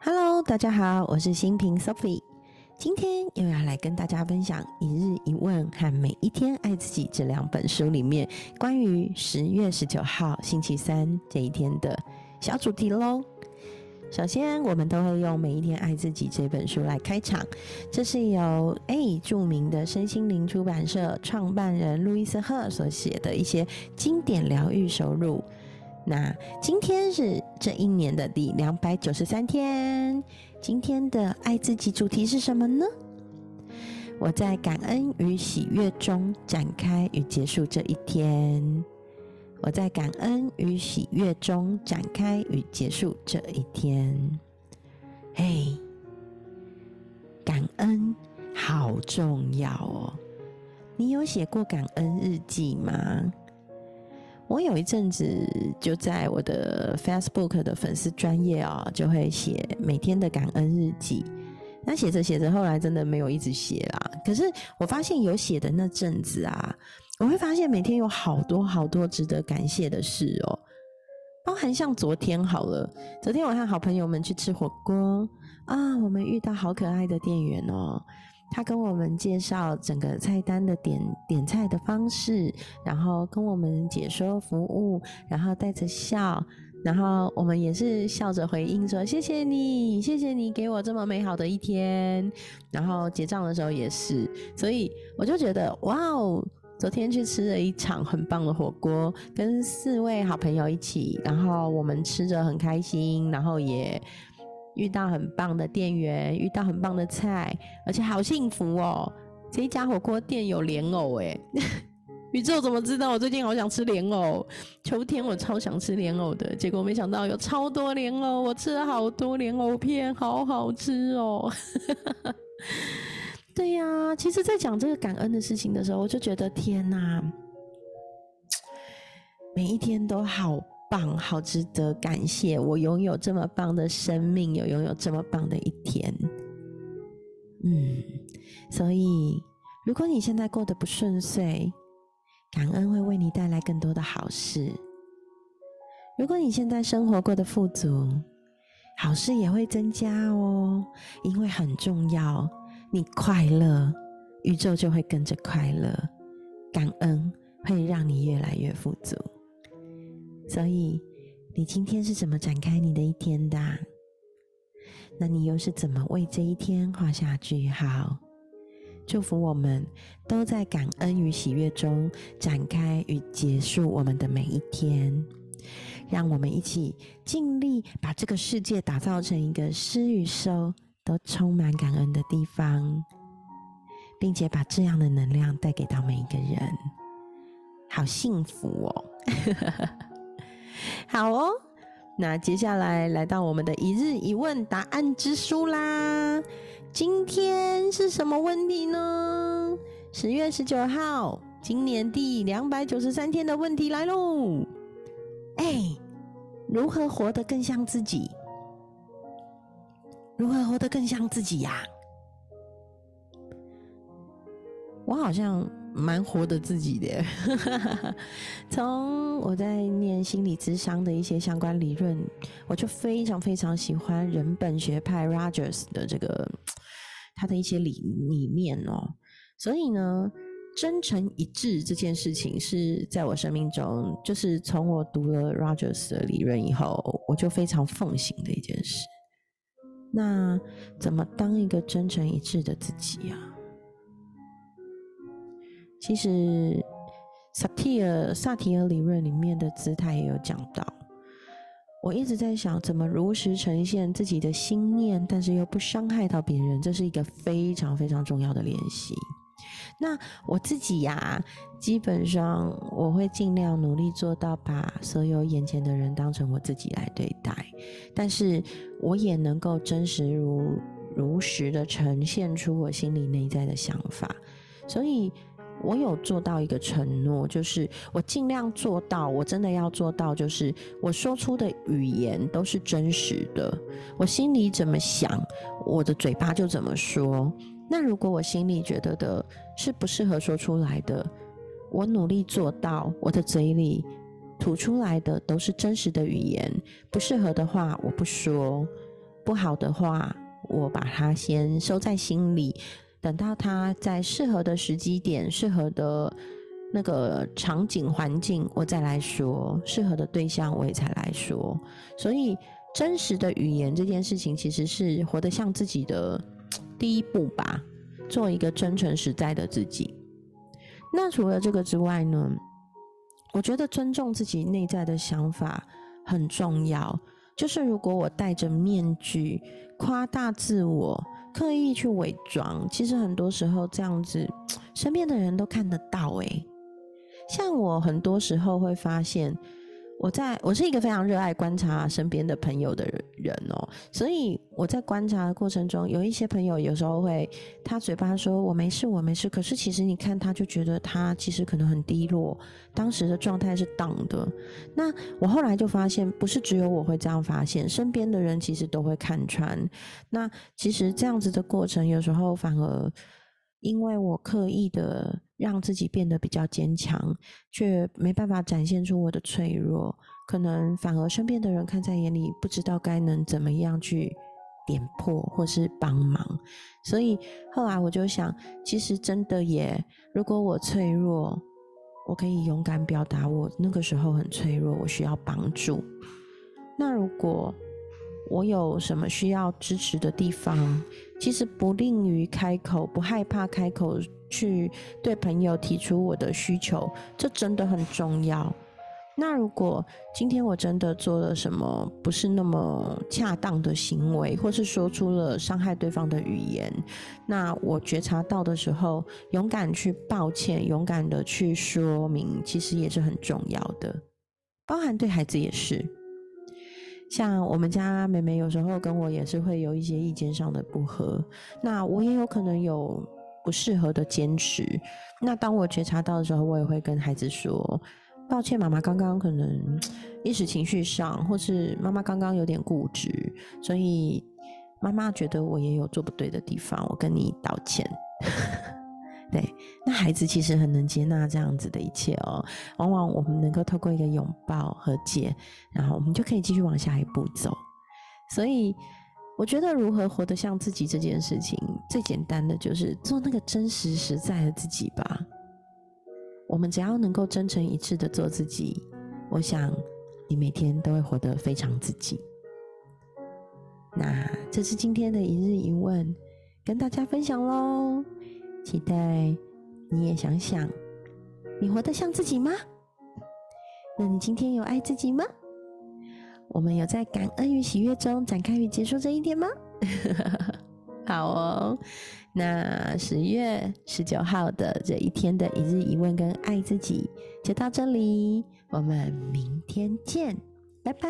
Hello，大家好，我是新平 Sophie，今天又要来跟大家分享《一日一问》和《每一天爱自己》这两本书里面关于十月十九号星期三这一天的小主题喽。首先，我们都会用《每一天爱自己》这本书来开场，这是由 A 著名的身心灵出版社创办人路易斯·赫所写的一些经典疗愈收入。那今天是这一年的第两百九十三天，今天的爱自己主题是什么呢？我在感恩与喜悦中展开与结束这一天。我在感恩与喜悦中展开与结束这一天。嘿，感恩好重要哦！你有写过感恩日记吗？我有一阵子就在我的 Facebook 的粉丝专业啊，就会写每天的感恩日记。那写着写着，后来真的没有一直写啦。可是我发现有写的那阵子啊，我会发现每天有好多好多值得感谢的事哦，包含像昨天好了，昨天我和好朋友们去吃火锅啊，我们遇到好可爱的店员哦。他跟我们介绍整个菜单的点点菜的方式，然后跟我们解说服务，然后带着笑，然后我们也是笑着回应说：“谢谢你，谢谢你给我这么美好的一天。”然后结账的时候也是，所以我就觉得哇哦，昨天去吃了一场很棒的火锅，跟四位好朋友一起，然后我们吃着很开心，然后也。遇到很棒的店员，遇到很棒的菜，而且好幸福哦！这一家火锅店有莲藕哎，宇宙怎么知道我最近好想吃莲藕？秋天我超想吃莲藕的，结果没想到有超多莲藕，我吃了好多莲藕片，好好吃哦！对呀，其实，在讲这个感恩的事情的时候，我就觉得天哪，每一天都好。棒，好值得感谢！我拥有这么棒的生命，有拥有这么棒的一天。嗯，所以如果你现在过得不顺遂，感恩会为你带来更多的好事；如果你现在生活过得富足，好事也会增加哦。因为很重要，你快乐，宇宙就会跟着快乐。感恩会让你越来越富足。所以，你今天是怎么展开你的一天的？那你又是怎么为这一天画下句号？祝福我们都在感恩与喜悦中展开与结束我们的每一天。让我们一起尽力把这个世界打造成一个施与收都充满感恩的地方，并且把这样的能量带给到每一个人。好幸福哦！好哦，那接下来来到我们的一日一问答案之书啦。今天是什么问题呢？十月十九号，今年第两百九十三天的问题来喽。哎，如何活得更像自己？如何活得更像自己呀？我好像。蛮活的自己的，从我在念心理智商的一些相关理论，我就非常非常喜欢人本学派 Rogers 的这个他的一些理理念哦。所以呢，真诚一致这件事情是在我生命中，就是从我读了 Rogers 的理论以后，我就非常奉行的一件事。那怎么当一个真诚一致的自己呀？其实，萨提尔萨提尔理论里面的姿态也有讲到。我一直在想，怎么如实呈现自己的心念，但是又不伤害到别人，这是一个非常非常重要的练习。那我自己呀，基本上我会尽量努力做到，把所有眼前的人当成我自己来对待，但是我也能够真实如如实的呈现出我心里内在的想法，所以。我有做到一个承诺，就是我尽量做到，我真的要做到，就是我说出的语言都是真实的，我心里怎么想，我的嘴巴就怎么说。那如果我心里觉得的是不适合说出来的，我努力做到，我的嘴里吐出来的都是真实的语言，不适合的话我不说。不好的话，我把它先收在心里，等到它在适合的时机点、适合的那个场景环境，我再来说；适合的对象，我也才来说。所以，真实的语言这件事情，其实是活得像自己的第一步吧。做一个真诚实在的自己。那除了这个之外呢？我觉得尊重自己内在的想法很重要。就是如果我戴着面具，夸大自我，刻意去伪装，其实很多时候这样子，身边的人都看得到。诶，像我很多时候会发现。我在我是一个非常热爱观察身边的朋友的人哦，所以我在观察的过程中，有一些朋友有时候会，他嘴巴说我没事，我没事，可是其实你看他就觉得他其实可能很低落，当时的状态是荡的。那我后来就发现，不是只有我会这样发现，身边的人其实都会看穿。那其实这样子的过程，有时候反而。因为我刻意的让自己变得比较坚强，却没办法展现出我的脆弱，可能反而身边的人看在眼里，不知道该能怎么样去点破或是帮忙。所以后来我就想，其实真的也，如果我脆弱，我可以勇敢表达我那个时候很脆弱，我需要帮助。那如果我有什么需要支持的地方，其实不吝于开口，不害怕开口去对朋友提出我的需求，这真的很重要。那如果今天我真的做了什么不是那么恰当的行为，或是说出了伤害对方的语言，那我觉察到的时候，勇敢去抱歉，勇敢的去说明，其实也是很重要的，包含对孩子也是。像我们家妹妹有时候跟我也是会有一些意见上的不合，那我也有可能有不适合的坚持。那当我觉察到的时候，我也会跟孩子说：“抱歉，妈妈刚刚可能一时情绪上，或是妈妈刚刚有点固执，所以妈妈觉得我也有做不对的地方，我跟你道歉。”对，那孩子其实很能接纳这样子的一切哦。往往我们能够透过一个拥抱和解，然后我们就可以继续往下一步走。所以，我觉得如何活得像自己这件事情，最简单的就是做那个真实实在的自己吧。我们只要能够真诚一致的做自己，我想你每天都会活得非常自己。那这是今天的一日一问，跟大家分享喽。期待你也想想，你活得像自己吗？那你今天有爱自己吗？我们有在感恩与喜悦中展开与结束这一天吗？好哦，那十月十九号的这一天的一日一问跟爱自己就到这里，我们明天见，拜拜。